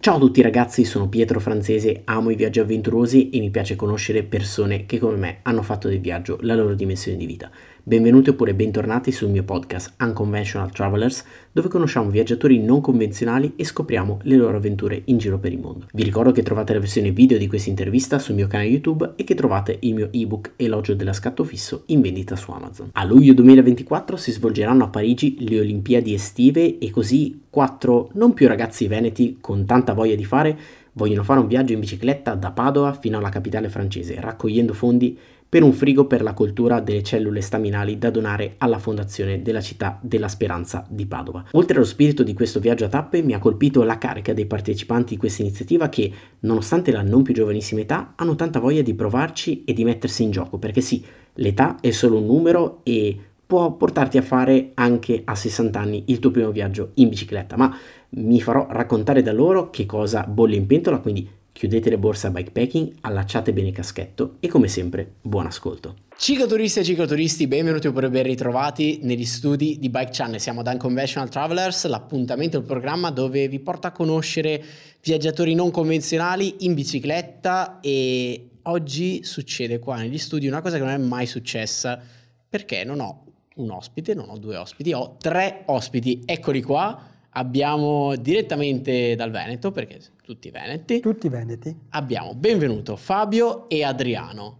Ciao a tutti ragazzi, sono Pietro Francese, amo i viaggi avventurosi e mi piace conoscere persone che come me hanno fatto del viaggio la loro dimensione di vita. Benvenuti oppure bentornati sul mio podcast Unconventional Travelers, dove conosciamo viaggiatori non convenzionali e scopriamo le loro avventure in giro per il mondo. Vi ricordo che trovate la versione video di questa intervista sul mio canale YouTube e che trovate il mio ebook Elogio della scatto fisso in vendita su Amazon. A luglio 2024 si svolgeranno a Parigi le Olimpiadi estive e così quattro non più ragazzi veneti con tanta voglia di fare vogliono fare un viaggio in bicicletta da Padova fino alla capitale francese, raccogliendo fondi per un frigo per la coltura delle cellule staminali da donare alla fondazione della città della speranza di Padova. Oltre allo spirito di questo viaggio a tappe mi ha colpito la carica dei partecipanti di questa iniziativa che, nonostante la non più giovanissima età, hanno tanta voglia di provarci e di mettersi in gioco, perché sì, l'età è solo un numero e può portarti a fare anche a 60 anni il tuo primo viaggio in bicicletta, ma mi farò raccontare da loro che cosa bolle in pentola, quindi chiudete le borse a bikepacking, allacciate bene il caschetto e come sempre buon ascolto. Cicloturisti e cicloturisti, benvenuti oppure ben ritrovati negli studi di Bike Channel. Siamo ad Unconventional Travelers, l'appuntamento, il programma dove vi porta a conoscere viaggiatori non convenzionali in bicicletta e oggi succede qua negli studi una cosa che non è mai successa perché non ho un ospite, non ho due ospiti, ho tre ospiti. Eccoli qua abbiamo direttamente dal Veneto, perché tutti veneti. Tutti veneti. Abbiamo benvenuto Fabio e Adriano.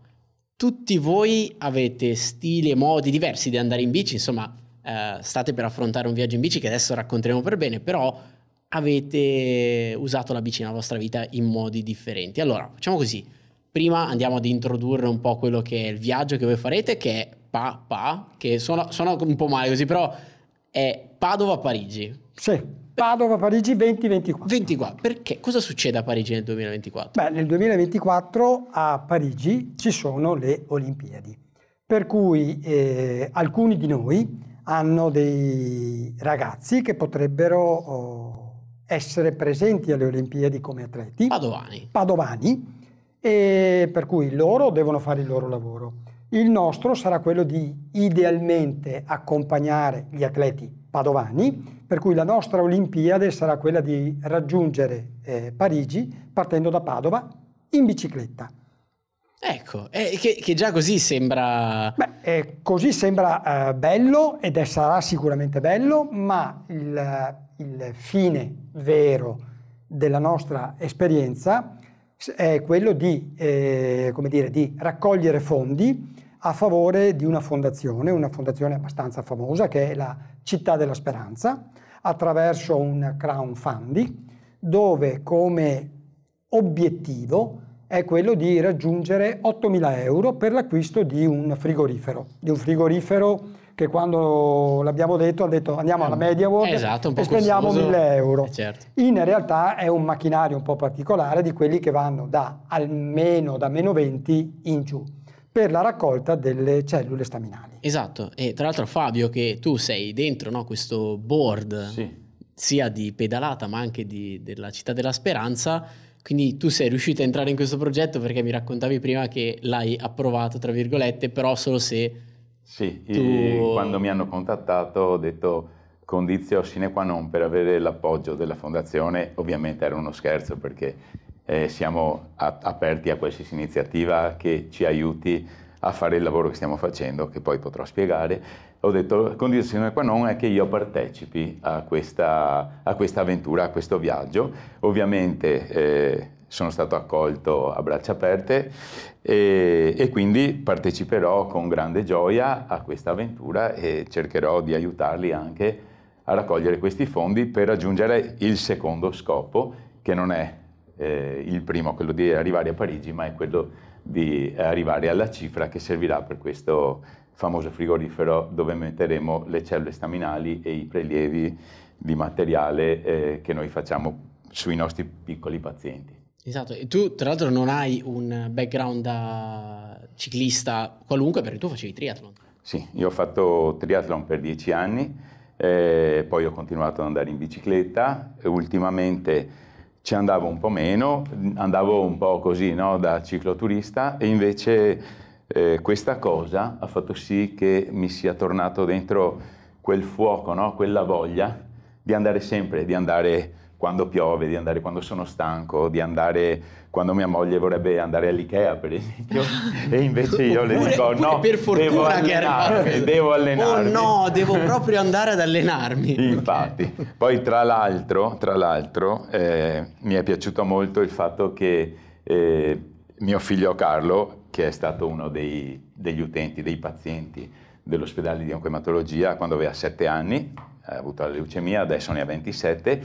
Tutti voi avete stili e modi diversi di andare in bici, insomma, eh, state per affrontare un viaggio in bici che adesso racconteremo per bene, però avete usato la bici nella vostra vita in modi differenti. Allora, facciamo così. Prima andiamo ad introdurre un po' quello che è il viaggio che voi farete, che è Pa Pa, che suona, suona un po' male così, però è Padova-Parigi. Sì, Padova-Parigi 2024. 24. Perché? Cosa succede a Parigi nel 2024? Beh, nel 2024 a Parigi ci sono le Olimpiadi, per cui eh, alcuni di noi hanno dei ragazzi che potrebbero oh, essere presenti alle Olimpiadi come atleti. Padovani. Padovani, e per cui loro devono fare il loro lavoro. Il nostro sarà quello di idealmente accompagnare gli atleti padovani, per cui la nostra Olimpiade sarà quella di raggiungere eh, Parigi partendo da Padova in bicicletta. Ecco, eh, che, che, già così sembra... Beh, eh, così sembra eh, bello ed è, sarà sicuramente bello, ma il, il fine vero della nostra esperienza è quello di, eh, dire, di raccogliere fondi a favore di una fondazione, una fondazione abbastanza famosa che è la Città della Speranza, attraverso un crowdfunding dove come obiettivo è quello di raggiungere 8.000 euro per l'acquisto di un frigorifero, di un frigorifero che quando l'abbiamo detto ha detto andiamo alla Media World esatto, e spendiamo 1.000 euro. Eh certo. In realtà è un macchinario un po' particolare di quelli che vanno da almeno da meno 20 in giù per la raccolta delle cellule staminali. Esatto, e tra l'altro Fabio che tu sei dentro no, questo board sì. sia di pedalata ma anche di, della città della speranza, quindi tu sei riuscito a entrare in questo progetto perché mi raccontavi prima che l'hai approvato, tra virgolette, però solo se... Sì, tu... quando mi hanno contattato ho detto condizio sine qua non per avere l'appoggio della fondazione, ovviamente era uno scherzo perché eh, siamo a- aperti a qualsiasi iniziativa che ci aiuti a fare il lavoro che stiamo facendo, che poi potrò spiegare. Ho detto, condizione qua non è che io partecipi a questa, a questa avventura, a questo viaggio. Ovviamente eh, sono stato accolto a braccia aperte e, e, quindi parteciperò con grande gioia a questa avventura e cercherò di aiutarli anche a raccogliere questi fondi per raggiungere il secondo scopo, che non è eh, il primo, quello di arrivare a Parigi, ma è quello di arrivare alla cifra che servirà per questo famoso frigorifero dove metteremo le cellule staminali e i prelievi di materiale eh, che noi facciamo sui nostri piccoli pazienti. Esatto, e tu tra l'altro non hai un background da ciclista qualunque perché tu facevi triathlon. Sì, io ho fatto triathlon per dieci anni, eh, poi ho continuato ad andare in bicicletta ultimamente ci andavo un po' meno, andavo un po' così no, da cicloturista e invece eh, questa cosa ha fatto sì che mi sia tornato dentro quel fuoco, no, quella voglia di andare sempre, di andare quando piove, di andare quando sono stanco, di andare quando mia moglie vorrebbe andare all'Ikea per esempio e invece io le dico oppure no, per fortuna devo che allenarmi, devo allenarmi. Oh no, devo proprio andare ad allenarmi. Infatti, poi tra l'altro, tra l'altro eh, mi è piaciuto molto il fatto che eh, mio figlio Carlo, che è stato uno dei, degli utenti, dei pazienti dell'ospedale di oncoematologia quando aveva 7 anni, ha avuto la leucemia, adesso ne ha 27,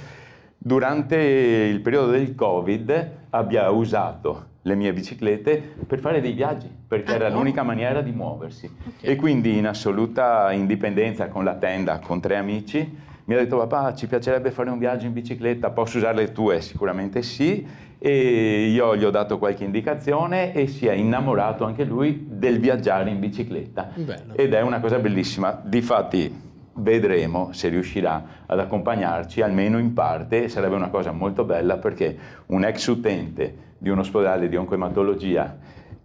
durante il periodo del Covid abbia usato le mie biciclette per fare dei viaggi, perché ah, era no? l'unica maniera di muoversi. Okay. E quindi in assoluta indipendenza con la tenda, con tre amici, mi ha detto papà ci piacerebbe fare un viaggio in bicicletta, posso usare le tue? Sicuramente sì. E io gli ho dato qualche indicazione e si è innamorato anche lui del viaggiare in bicicletta. Bello. Ed è una cosa bellissima. Difatti vedremo se riuscirà ad accompagnarci almeno in parte, sarebbe una cosa molto bella perché un ex utente di un ospedale di oncoematologia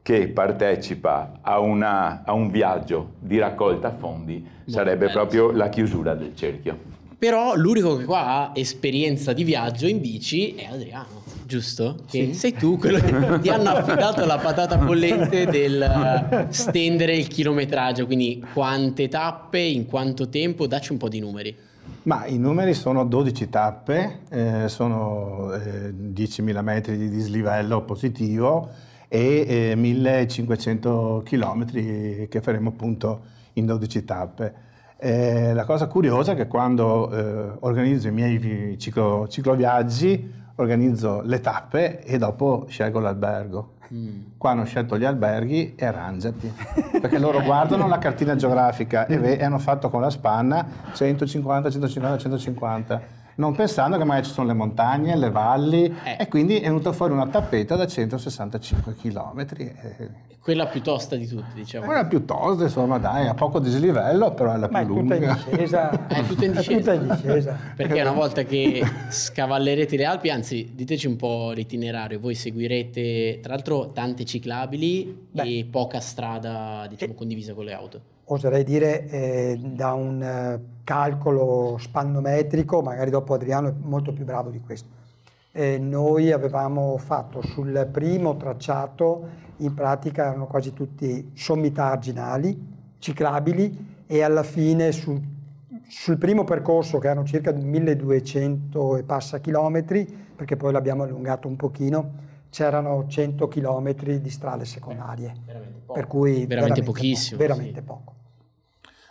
che partecipa a, una, a un viaggio di raccolta fondi sarebbe bello. proprio la chiusura del cerchio. Però l'unico che qua ha esperienza di viaggio in bici è Adriano giusto? Sì. sei tu quello che ti hanno affidato la patata bollente del stendere il chilometraggio, quindi quante tappe, in quanto tempo, dacci un po' di numeri. Ma i numeri sono 12 tappe, eh, sono eh, 10.000 metri di dislivello positivo e eh, 1.500 km che faremo appunto in 12 tappe. Eh, la cosa curiosa è che quando eh, organizzo i miei ciclo, cicloviaggi organizzo le tappe e dopo scelgo l'albergo. Mm. Qua hanno scelto gli alberghi e arrangiati, perché loro guardano la cartina geografica e, ve- e hanno fatto con la spanna 150, 150, 150 non pensando che magari ci sono le montagne, le valli eh. e quindi è venuta fuori una tappeta da 165 km. Quella più tosta di tutte, diciamo. Quella più tosta, insomma, dai, ha poco dislivello, però è la Ma più lunga. È tutta in discesa. è tutta in discesa. Tutta in discesa. Perché una volta che scavallerete le Alpi, anzi, diteci un po' l'itinerario, voi seguirete, tra l'altro, tante ciclabili Beh. e poca strada, diciamo, condivisa con le auto oserei dire eh, da un eh, calcolo spannometrico, magari dopo Adriano è molto più bravo di questo. Eh, noi avevamo fatto sul primo tracciato, in pratica erano quasi tutti sommità arginali, ciclabili e alla fine sul, sul primo percorso, che erano circa 1200 e passa chilometri, perché poi l'abbiamo allungato un pochino, c'erano 100 chilometri di strade secondarie. per cui veramente, veramente pochissimo. Poco, veramente sì. poco.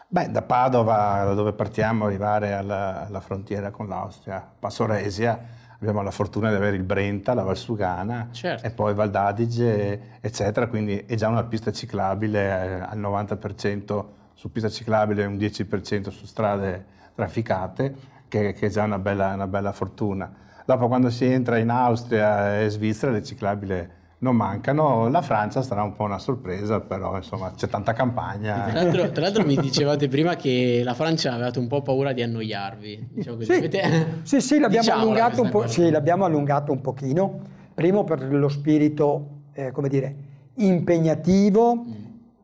Beh, da Padova, da dove partiamo, arrivare alla, alla frontiera con l'Austria, Passo Resia, abbiamo la fortuna di avere il Brenta, la Valsugana certo. e poi Val d'Adige, eccetera, quindi è già una pista ciclabile eh, al 90% su pista ciclabile e un 10% su strade trafficate, che, che è già una bella, una bella fortuna. Dopo quando si entra in Austria e Svizzera le ciclabili non mancano. La Francia sarà un po' una sorpresa, però insomma c'è tanta campagna. Tra l'altro, tra l'altro mi dicevate prima che la Francia avevate un po' paura di annoiarvi. Diciamo sì. Avete... sì, sì, l'abbiamo allungato un po', sì, l'abbiamo allungato un pochino. Primo per lo spirito, eh, come dire, impegnativo, mm.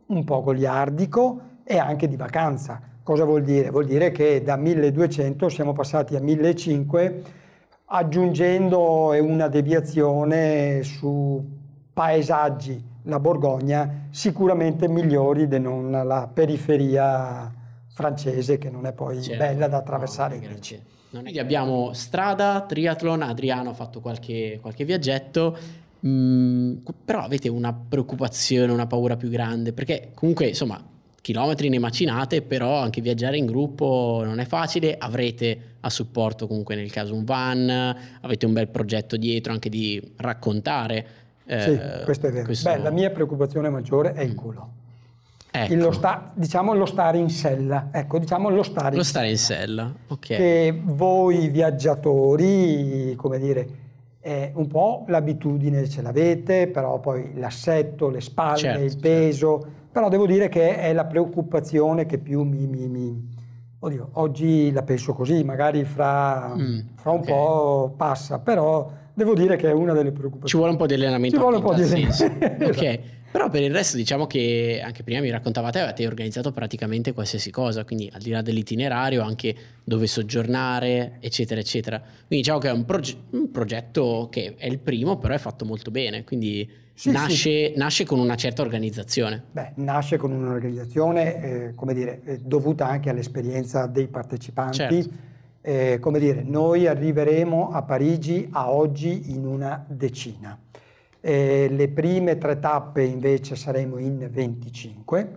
un po' goliardico e anche di vacanza. Cosa vuol dire? Vuol dire che da 1200 siamo passati a 1500 aggiungendo una deviazione su paesaggi, la Borgogna, sicuramente migliori di non la periferia francese che non è poi certo. bella da attraversare no, in bici. Quindi abbiamo strada, triathlon, Adriano ha fatto qualche, qualche viaggetto, mm, però avete una preoccupazione, una paura più grande, perché comunque insomma chilometri ne macinate, però anche viaggiare in gruppo non è facile, avrete a supporto comunque nel caso un van, avete un bel progetto dietro anche di raccontare eh, sì, questo è vero. Questo... Beh, la mia preoccupazione maggiore è il mm. culo. Ecco. Lo sta, diciamo lo stare in sella, ecco, diciamo lo stare, lo in, stare in sella. Ok. Che voi viaggiatori, come dire, eh, un po' l'abitudine ce l'avete, però poi l'assetto, le spalle, certo, il peso, certo. però devo dire che è la preoccupazione che più mi, mi, mi oddio, oggi la penso così, magari fra, mm, fra un okay. po' passa, però devo dire che è una delle preoccupazioni. Ci vuole un po' di allenamento. Ci vuole un po' di allenamento. ok. Però per il resto diciamo che anche prima mi raccontavate avete organizzato praticamente qualsiasi cosa, quindi al di là dell'itinerario anche dove soggiornare, eccetera, eccetera. Quindi diciamo che è un, proge- un progetto che è il primo, però è fatto molto bene, quindi sì, nasce, sì. nasce, con una certa organizzazione. Beh, nasce con un'organizzazione, eh, come dire, eh, dovuta anche all'esperienza dei partecipanti. Certo. Eh, come dire, noi arriveremo a Parigi a oggi in una decina. Eh, le prime tre tappe invece saremo in 25,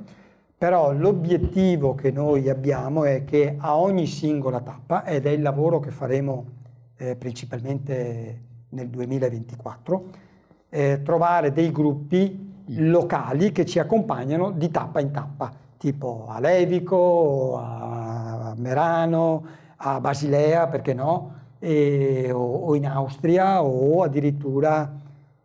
però l'obiettivo che noi abbiamo è che a ogni singola tappa, ed è il lavoro che faremo eh, principalmente nel 2024, eh, trovare dei gruppi locali che ci accompagnano di tappa in tappa, tipo a Levico, a Merano, a Basilea, perché no, e, o, o in Austria o addirittura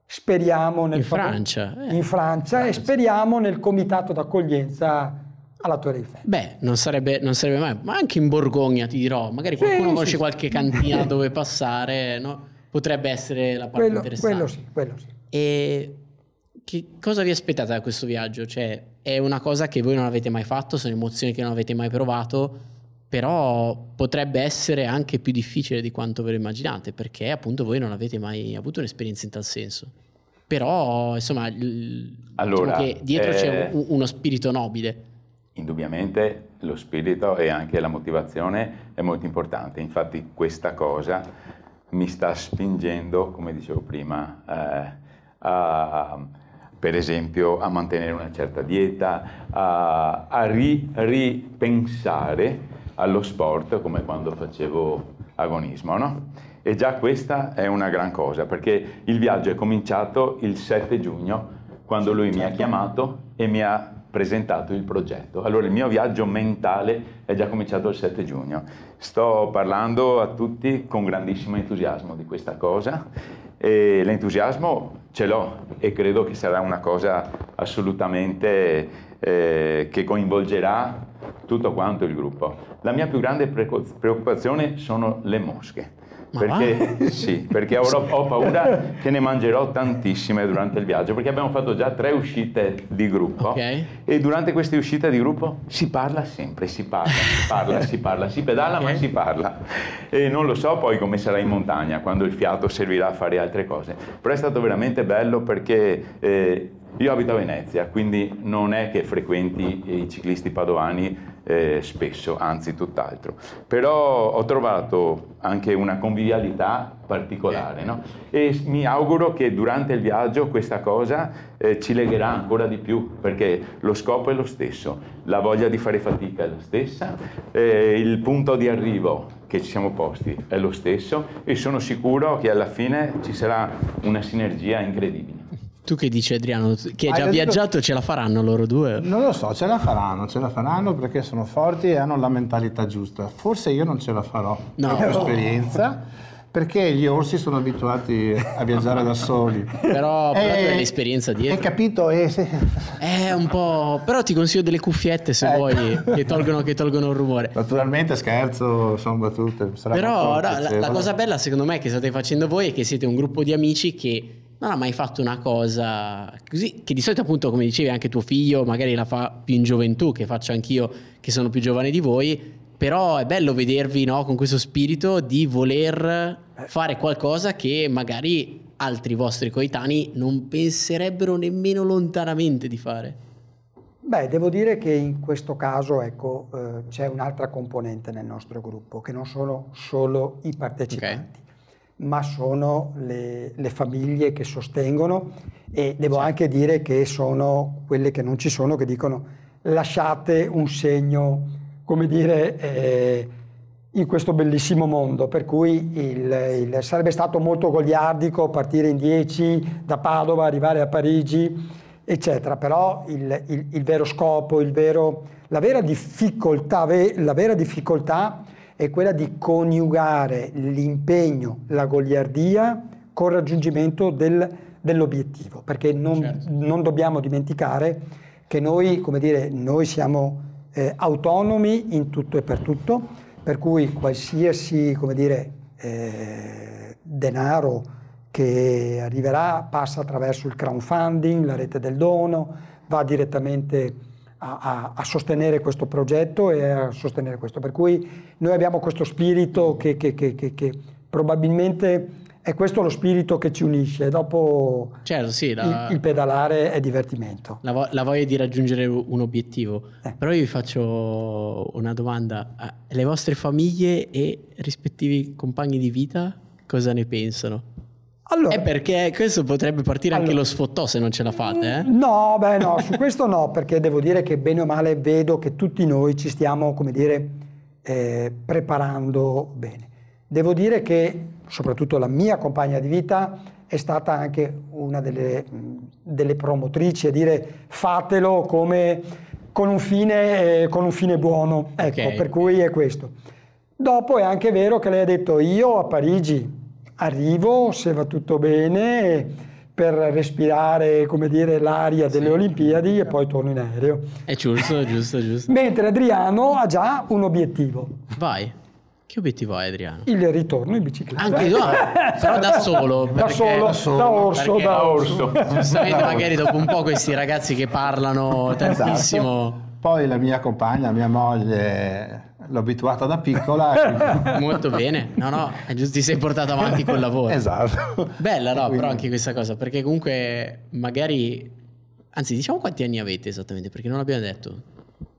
speriamo nel in Francia, eh. in Francia e speriamo nel comitato d'accoglienza alla Torre Eiffel. Beh, non sarebbe, non sarebbe mai, ma anche in Borgogna ti dirò, magari qualcuno sì, conosce sì, qualche cantina dove passare, no? potrebbe essere la parte quello, interessante. Quello sì, quello sì. E che cosa vi aspettate da questo viaggio? Cioè, è una cosa che voi non avete mai fatto, sono emozioni che non avete mai provato, però potrebbe essere anche più difficile di quanto ve lo immaginate, perché appunto voi non avete mai avuto un'esperienza in tal senso. Però, insomma, allora, diciamo dietro eh, c'è un, uno spirito nobile. Indubbiamente lo spirito e anche la motivazione è molto importante, infatti questa cosa mi sta spingendo, come dicevo prima, eh, a, per esempio a mantenere una certa dieta, a, a ri, ripensare allo sport come quando facevo agonismo, no? E già questa è una gran cosa, perché il viaggio è cominciato il 7 giugno, quando lui mi ha chiamato e mi ha presentato il progetto. Allora il mio viaggio mentale è già cominciato il 7 giugno. Sto parlando a tutti con grandissimo entusiasmo di questa cosa e l'entusiasmo ce l'ho e credo che sarà una cosa assolutamente eh, che coinvolgerà tutto quanto il gruppo. La mia più grande preoccupazione sono le mosche. Perché, sì, perché ho, ho, paura che ne mangerò tantissime durante il viaggio, perché abbiamo fatto già tre uscite di gruppo okay. e durante queste uscite di gruppo si parla sempre, si parla, si parla, si parla, si pedala okay. ma si parla. E non lo so poi come sarà in montagna, quando il fiato servirà a fare altre cose. Però è stato veramente bello perché eh, io abito a Venezia, quindi non è che frequenti i ciclisti padovani eh, spesso, anzi tutt'altro. Però ho trovato anche una convivialità particolare no? e mi auguro che durante il viaggio questa cosa eh, ci legherà ancora di più perché lo scopo è lo stesso, la voglia di fare fatica è la stessa, eh, il punto di arrivo che ci siamo posti è lo stesso e sono sicuro che alla fine ci sarà una sinergia incredibile. Tu che dici Adriano, che hai già viaggiato, detto... ce la faranno loro due? Non lo so, ce la faranno, ce la faranno perché sono forti e hanno la mentalità giusta. Forse io non ce la farò, no. per esperienza. Perché gli orsi sono abituati a viaggiare da soli. Però, però eh, tu hai l'esperienza dietro. Hai capito? Eh, sì. È un po'. Però ti consiglio delle cuffiette se ecco. vuoi, che tolgono, che tolgono, il rumore. Naturalmente scherzo, sono battute. Però no, la, la cosa bella secondo me che state facendo voi è che siete un gruppo di amici che non ha mai fatto una cosa così, che di solito appunto come dicevi anche tuo figlio magari la fa più in gioventù, che faccio anch'io che sono più giovane di voi, però è bello vedervi no, con questo spirito di voler fare qualcosa che magari altri vostri coetanei non penserebbero nemmeno lontanamente di fare. Beh, devo dire che in questo caso ecco, eh, c'è un'altra componente nel nostro gruppo, che non sono solo i partecipanti. Okay ma sono le, le, famiglie che sostengono e devo anche dire che sono quelle che non ci sono che dicono lasciate un segno, come dire, eh, in questo bellissimo mondo, per cui il, il, sarebbe stato molto goliardico partire in 10 da Padova, arrivare a Parigi, eccetera, però il, il vero scopo, vero, la vera difficoltà, la vera difficoltà è quella di coniugare l'impegno, la goliardia con il raggiungimento del, dell'obiettivo, perché non, certo. non, dobbiamo dimenticare che noi, come dire, noi siamo eh, autonomi in tutto e per tutto, per cui qualsiasi come dire, eh, denaro che arriverà passa attraverso il crowdfunding, la rete del dono, va direttamente a, a, sostenere questo progetto e a sostenere questo. Per cui noi abbiamo questo spirito che, che, che, che probabilmente è questo lo spirito che ci unisce. Dopo certo, sì, la... il, il, pedalare è divertimento. La, vo- la, voglia di raggiungere un obiettivo. Eh. Però io vi faccio una domanda. Le vostre famiglie e rispettivi compagni di vita cosa ne pensano? Allora, è perché questo potrebbe partire allora, anche lo sfottò se non ce la fate, eh? No, beh no, su questo no, perché devo dire che bene o male vedo che tutti noi ci stiamo, come dire, eh, preparando bene. Devo dire che soprattutto la mia compagna di vita è stata anche una delle, delle promotrici a dire fatelo come con un fine, eh, con un fine buono, ecco, okay. per cui è questo. Dopo è anche vero che lei ha detto io a Parigi arrivo, se va tutto bene, per respirare, come dire, l'aria delle sì. Olimpiadi e poi torno in aereo. È giusto, giusto, giusto. Mentre Adriano ha già un obiettivo. Vai. Che obiettivo hai Adriano? Il ritorno in bicicletta. Anche tu, però da solo. Da solo, da, solo, da orso, da orso. Giustamente magari dopo un po' questi ragazzi che parlano esatto. tantissimo. Esatto. Poi la mia compagna, mia moglie l'ho abituata da piccola. Molto bene, no, no, è giusto, ti sei portato avanti col lavoro. Esatto. Bella, no, Quindi... però anche questa cosa, perché comunque magari, anzi, diciamo quanti anni avete esattamente, perché non l'abbiamo detto.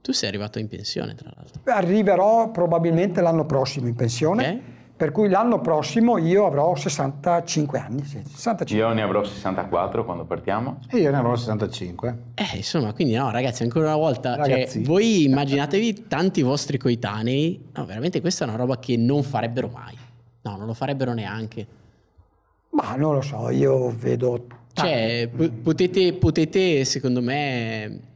Tu sei arrivato in pensione, tra l'altro. Arriverò probabilmente l'anno prossimo in pensione. Okay. Per cui l'anno prossimo io avrò 65 anni. 65. Io ne avrò 64 quando partiamo. E io ne avrò 65. Eh, insomma, quindi no, ragazzi, ancora una volta, cioè, voi immaginatevi tanti vostri coetanei, no, veramente questa è una roba che non farebbero mai. No, non lo farebbero neanche. Ma non lo so, io vedo... Cioè, potete, potete, secondo me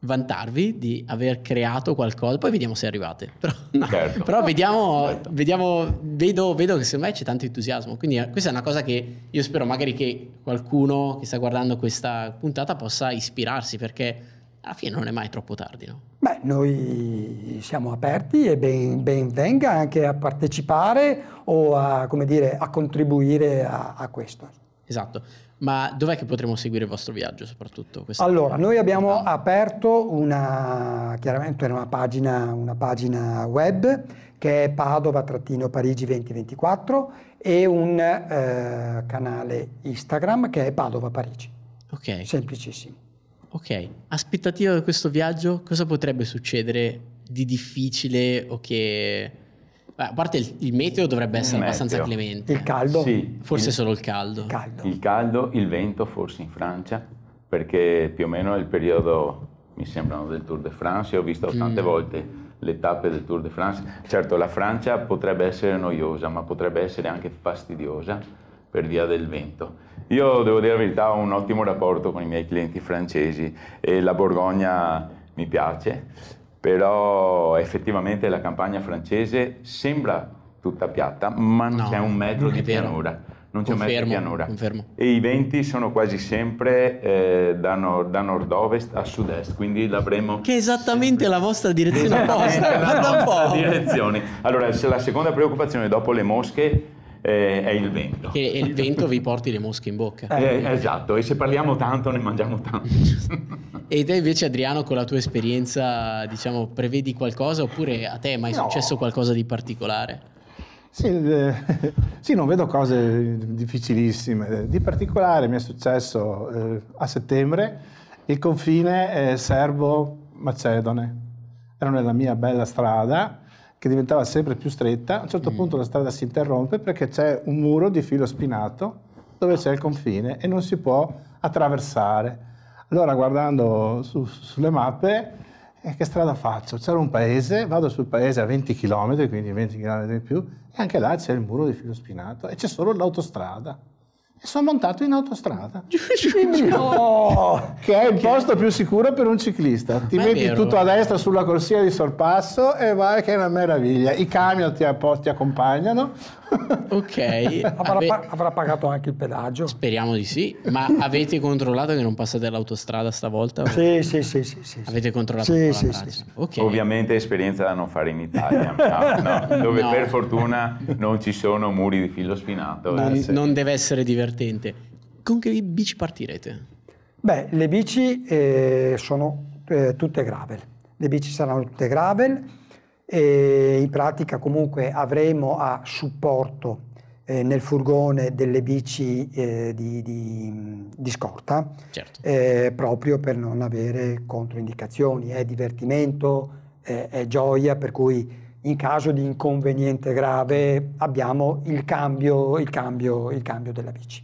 vantarvi di aver creato qualcosa, poi vediamo se arrivate. Però, no. certo. Però vediamo, certo. vediamo vedo, vedo, che secondo me c'è tanto entusiasmo. Quindi eh, questa è una cosa che io spero magari che qualcuno che sta guardando questa puntata possa ispirarsi, perché alla fine non è mai troppo tardi. No? Beh, noi siamo aperti e ben, ben, venga anche a partecipare o a, dire, a contribuire a, a questo. Esatto. Ma dov'è che potremo seguire il vostro viaggio soprattutto? Allora, noi abbiamo aperto una, chiaramente una pagina, una pagina web che è Padova-Parigi 2024 e un eh, canale Instagram che è Padova Parigi. Ok. Semplicissimo. Ok. Aspettativa di questo viaggio, cosa potrebbe succedere di difficile o che a parte il, il, meteo dovrebbe essere il abbastanza meteo. clemente. Il caldo? Sì. Forse il, solo il caldo. il caldo. Il caldo, il vento forse in Francia, perché più o meno è il periodo, mi sembrano, del Tour de France. Io ho visto tante mm. volte le tappe del Tour de France. Certo, la Francia potrebbe essere noiosa, ma potrebbe essere anche fastidiosa per via del vento. Io devo dire la verità, ho un ottimo rapporto con i miei clienti francesi e la Borgogna mi piace però effettivamente la campagna francese sembra tutta piatta, ma no, c'è un metro di pianura. Non c'è confermo, un metro di pianura. Confermo. E i venti sono quasi sempre eh, da, nord, da, nord-ovest a sud-est, quindi l'avremo... Che è esattamente sempre... la vostra direzione opposta, guarda un po'! Direzioni. Allora, la seconda preoccupazione dopo le mosche eh, è il vento. Che il vento vi porti le mosche in bocca. Eh, esatto, e se parliamo tanto ne mangiamo tanto. e te invece Adriano con la tua esperienza, diciamo, prevedi qualcosa oppure a te è mai no. successo qualcosa di particolare? Sì, eh, sì, non vedo cose difficilissime. Di particolare mi è successo eh, a settembre il confine serbo-macedone. Ero nella mia bella strada che diventava sempre più stretta, a un certo mm. punto la strada si interrompe perché c'è un muro di filo spinato dove c'è il confine e non si può attraversare. Allora guardando su, sulle mappe, eh, che strada faccio? C'era un paese, vado sul paese a 20 km, quindi 20 km in più, e anche là c'è il muro di filo spinato e c'è solo l'autostrada sono montato in autostrada. no! Che è il posto più sicuro per un ciclista. Ti Ma metti tutto a destra sulla corsia di sorpasso e vai che è una meraviglia. I camion ti, ti accompagnano Ok. avrà, Ave... avrà, pagato anche il pedaggio. Speriamo di sì. Ma avete controllato che non passate l'autostrada stavolta? Sì, sì, sì, sì, sì. Avete controllato? Sì, sì, sì, okay. Ovviamente esperienza da non fare in Italia, no, no, dove no. per fortuna non ci sono muri di filo spinato. Non, eh, non deve essere divertente. Con che bici partirete? Beh, le bici eh, sono eh, tutte gravel. Le bici saranno tutte gravel e in pratica comunque avremo a supporto eh, nel furgone delle bici eh, di, di, di, scorta certo. eh, proprio per non avere controindicazioni. È divertimento, è gioia, per cui in caso di inconveniente grave abbiamo il cambio, il cambio, il cambio della bici.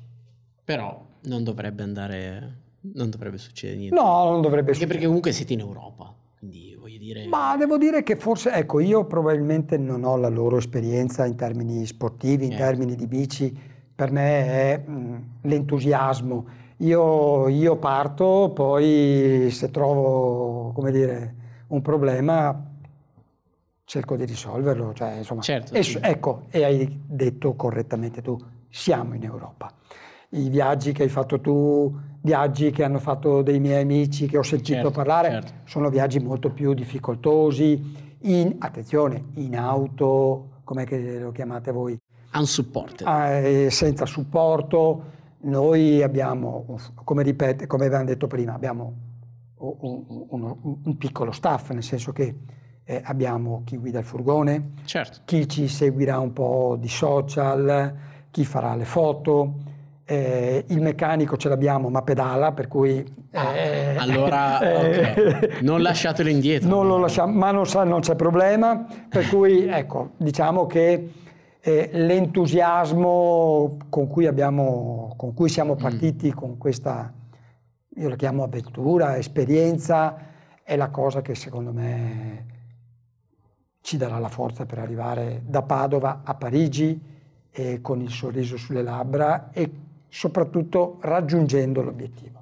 Però non dovrebbe andare, non dovrebbe succedere niente. No, non dovrebbe Anche succedere. perché comunque siete in Europa. Quindi voglio dire... Ma devo dire che forse, ecco, io probabilmente non ho la loro esperienza in termini sportivi, in eh. termini di bici, per me è mh, l'entusiasmo. Io, io, parto, poi se trovo, come dire, un problema cerco di risolverlo. Cioè, insomma, certo, e, sì. Ecco, e hai detto correttamente tu, siamo in Europa. I viaggi che hai fatto tu viaggi che hanno fatto dei miei amici che ho sentito certo, parlare, certo. sono viaggi molto più difficoltosi, in, attenzione, in auto, come lo chiamate voi? Unsupported. Eh, senza supporto, noi abbiamo, come, ripete, come avevamo detto prima, abbiamo un, un, un piccolo staff, nel senso che eh, abbiamo chi guida il furgone, certo. chi ci seguirà un po' di social, chi farà le foto, eh, il meccanico ce l'abbiamo ma pedala, per cui... Eh, allora okay. non lasciatelo indietro. Non lo lasciamo, ma non, sa, non c'è problema, per cui ecco, diciamo che eh, l'entusiasmo con cui, abbiamo, con cui siamo mm. partiti mm. con questa, io la chiamo avventura, esperienza, è la cosa che secondo me ci darà la forza per arrivare da Padova a Parigi e con il sorriso sulle labbra e soprattutto raggiungendo l'obiettivo.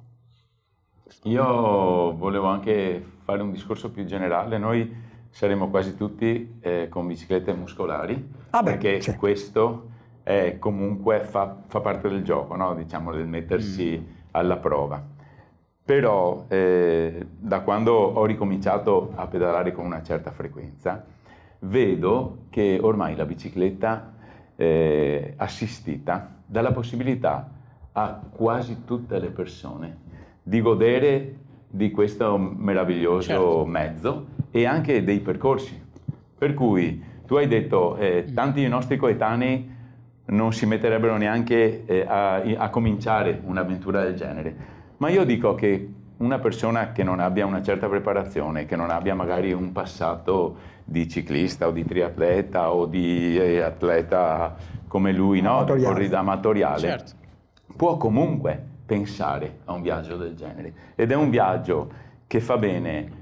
Io volevo anche fare un discorso più generale, noi saremo quasi tutti eh, con biciclette muscolari, ah beh, perché sì. questo è comunque fa, fa, parte del gioco, no? diciamo del mettersi mm. alla prova. Però eh, da quando ho ricominciato a pedalare con una certa frequenza, vedo che ormai la bicicletta eh, assistita dà la possibilità a quasi tutte le persone di godere di questo meraviglioso certo. mezzo e anche dei percorsi. Per cui tu hai detto, eh, tanti dei nostri coetanei non si metterebbero neanche eh, a, a cominciare un'avventura del genere, ma io dico che una persona che non abbia una certa preparazione, che non abbia magari un passato di ciclista o di triatleta o di eh, atleta come lui, no? amatoriale, corrida amatoriale, certo può comunque pensare a un viaggio del genere ed è un viaggio che fa bene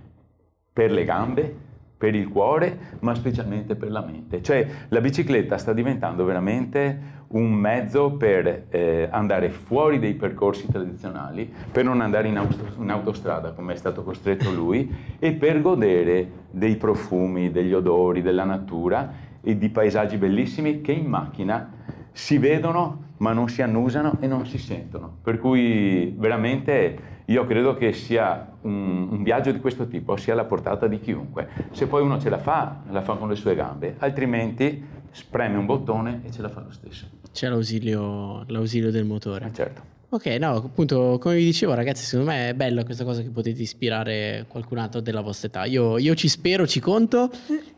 per le gambe, per il cuore, ma specialmente per la mente. Cioè la bicicletta sta diventando veramente un mezzo per eh, andare fuori dei percorsi tradizionali, per non andare in, auto, in autostrada come è stato costretto lui e per godere dei profumi, degli odori, della natura e di paesaggi bellissimi che in macchina si vedono ma non si annusano e non si sentono. Per cui veramente io credo che sia un, un, viaggio di questo tipo, sia alla portata di chiunque. Se poi uno ce la fa, la fa con le sue gambe, altrimenti spreme un bottone e ce la fa lo stesso. C'è l'ausilio, l'ausilio del motore. Eh certo. Ok, no, appunto, come vi dicevo, ragazzi, secondo me è bella questa cosa che potete ispirare qualcun altro della vostra età. Io, io ci spero, ci conto.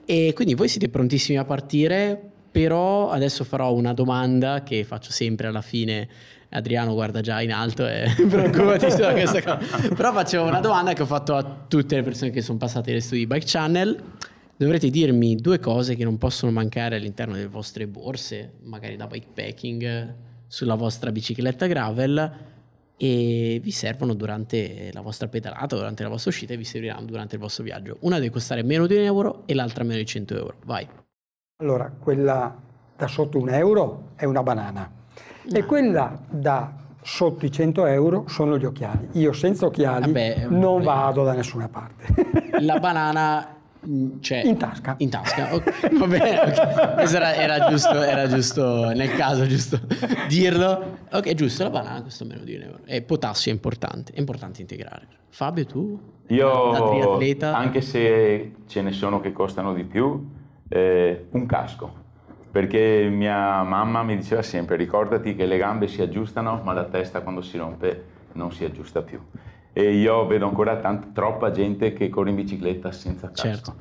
E quindi voi siete prontissimi a partire però adesso farò una domanda che faccio sempre alla fine. Adriano guarda già in alto e preoccupatissimo da questa cosa. Però faccio una domanda che ho fatto a tutte le persone che sono passate nei studi Bike Channel. Dovrete dirmi due cose che non possono mancare all'interno delle vostre borse, magari da bikepacking, sulla vostra bicicletta gravel e vi servono durante la vostra pedalata, durante la vostra uscita e vi serviranno durante il vostro viaggio. Una deve costare meno di un euro e l'altra meno di 100 euro. Vai. Allora, quella da sotto un euro è una banana no. e quella da sotto i 100 euro sono gli occhiali. Io senza occhiali Vabbè, non beh. vado da nessuna parte. La banana Cioè, in tasca. In tasca, ok. Va bene, okay. Era, era, giusto, era giusto, nel caso, giusto dirlo. Ok, giusto, la banana costa meno di un euro. E potassio è importante, è importante integrare. Fabio, tu? Io, anche se ce ne sono che costano di più, eh, un casco. Perché mia mamma mi diceva sempre, ricordati che le gambe si aggiustano, ma la testa quando si rompe non si aggiusta più e io vedo ancora tanta, troppa gente che corre in bicicletta senza casco. Certo.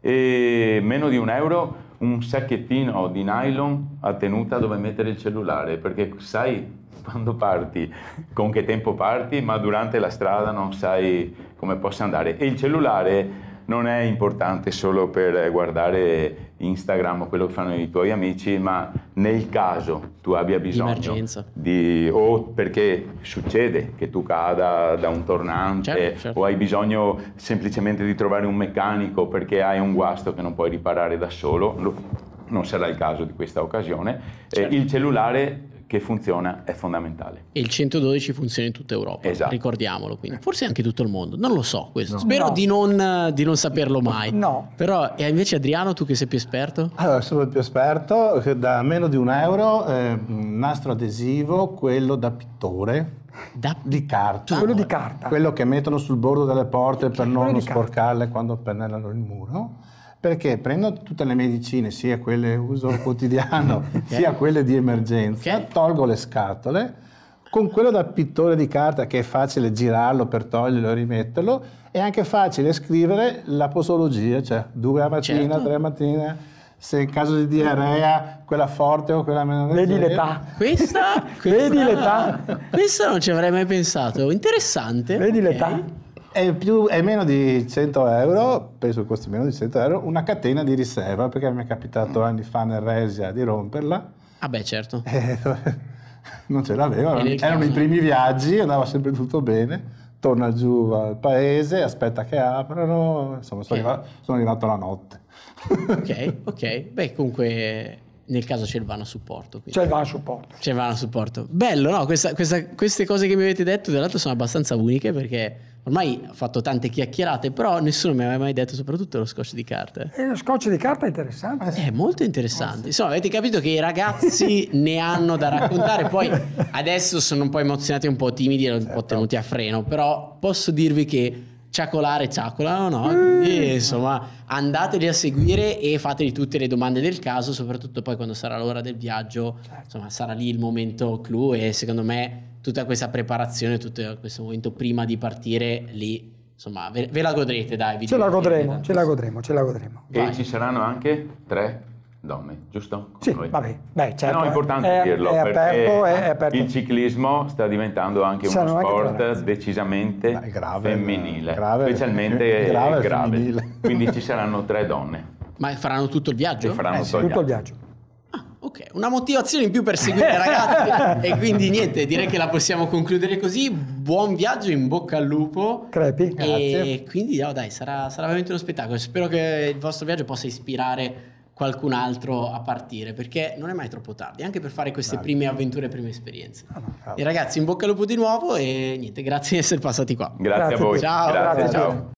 E meno di un euro un sacchettino di nylon a tenuta dove mettere il cellulare, perché sai quando parti, con che tempo parti, ma durante la strada non sai come possa andare. E il cellulare non è importante solo per guardare Instagram o quello che fanno i tuoi amici, ma nel caso tu abbia bisogno di o perché succede che tu cada da un tornante certo, certo. o hai bisogno semplicemente di trovare un meccanico perché hai un guasto che non puoi riparare da solo, non sarà il caso di questa occasione, certo. eh, il cellulare che funziona è fondamentale. E il 112 funziona in tutta Europa, esatto. ricordiamolo quindi. Forse anche tutto il mondo, non lo so questo. No. Spero no. Di, non, di, non, saperlo mai. No. Però, e invece Adriano, tu che sei più esperto? Allora, sono il più esperto, da meno di un euro, eh, nastro adesivo, quello da pittore. Da di carta. Quello di carta. Quello che mettono sul bordo delle porte per non sporcarle quando pennellano il muro perché prendo tutte le medicine, sia quelle uso quotidiano, okay. sia quelle di emergenza, okay. tolgo le scatole, con quello da pittore di carta che è facile girarlo per toglierlo e rimetterlo, è anche facile scrivere la posologia, cioè due a mattina, certo. tre a mattina, se in caso di diarrea quella forte o quella meno Vedi l'età. Questa, questa, Vedi l'età. Questa non ci avrei mai pensato, interessante. Vedi okay. l'età. È, più, è, meno di 100 euro, penso costi meno di 100 euro, una catena di riserva, perché mi è capitato anni fa nel Resia di romperla. Ah beh, certo. E, non ce l'avevo, erano i primi viaggi, andava sempre tutto bene, torna giù al paese, aspetta che aprono, insomma sono, okay. arrivato, sono arrivato la notte. ok, ok, beh comunque nel caso c'è il vano supporto. Quindi. C'è il vano supporto. C'è il vano supporto. Bello, no? Questa, questa, queste cose che mi avete detto, tra l'altro, sono abbastanza uniche perché ormai ho fatto tante chiacchierate, però nessuno mi aveva mai detto soprattutto lo scotch di carta. E lo scotch di carta è interessante. È molto interessante. Insomma, avete capito che i ragazzi ne hanno da raccontare, poi adesso sono un po' emozionati, un po' timidi, un certo. po' tenuti a freno, però posso dirvi che ciacolare ciacolano, no? Quindi, insomma, andateli a seguire e fatevi tutte le domande del caso, soprattutto poi quando sarà l'ora del viaggio, certo. insomma, sarà lì il momento clou e secondo me tutta questa preparazione, tutto questo momento prima di partire lì insomma ve, ve la godrete dai ce la godremo ce la godremo ce la godremo e Vai. ci saranno anche tre donne giusto? Come sì noi. vabbè Beh, certo, no, è importante è, dirlo è aperto, è, aperto. il ciclismo sta diventando anche uno sport anche decisamente grave, femminile grave, specialmente grave, grave. quindi ci saranno tre donne ma faranno tutto il viaggio? E faranno eh, sì, tutto il viaggio Ok, una motivazione in più per seguire ragazzi. e quindi niente, direi che la possiamo concludere così. Buon viaggio, in bocca al lupo. Crepi, e grazie. quindi no, dai, sarà, sarà veramente uno spettacolo. Spero che il vostro viaggio possa ispirare qualcun altro a partire perché non è mai troppo tardi anche per fare queste grazie. prime avventure prime esperienze. Ah, no, e ragazzi in bocca al lupo di nuovo e niente grazie di essere passati qua. Grazie, grazie a voi. ciao. Grazie, ciao